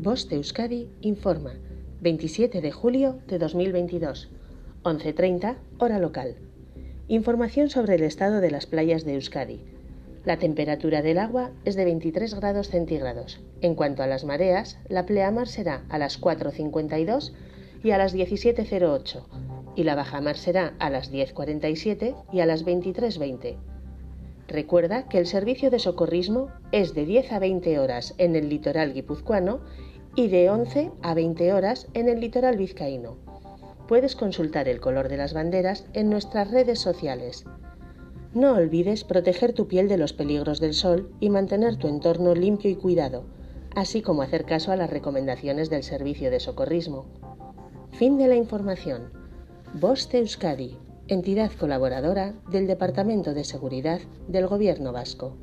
Voz de Euskadi informa. 27 de julio de 2022. 11.30 hora local. Información sobre el estado de las playas de Euskadi. La temperatura del agua es de 23 grados centígrados. En cuanto a las mareas, la pleamar será a las 4.52 y a las 17.08 y la bajamar será a las 10.47 y a las 23.20. Recuerda que el servicio de socorrismo es de 10 a 20 horas en el litoral guipuzcoano y de 11 a 20 horas en el litoral vizcaíno. Puedes consultar el color de las banderas en nuestras redes sociales. No olvides proteger tu piel de los peligros del sol y mantener tu entorno limpio y cuidado, así como hacer caso a las recomendaciones del servicio de socorrismo. Fin de la información. Voz de Euskadi entidad colaboradora del Departamento de Seguridad del Gobierno Vasco.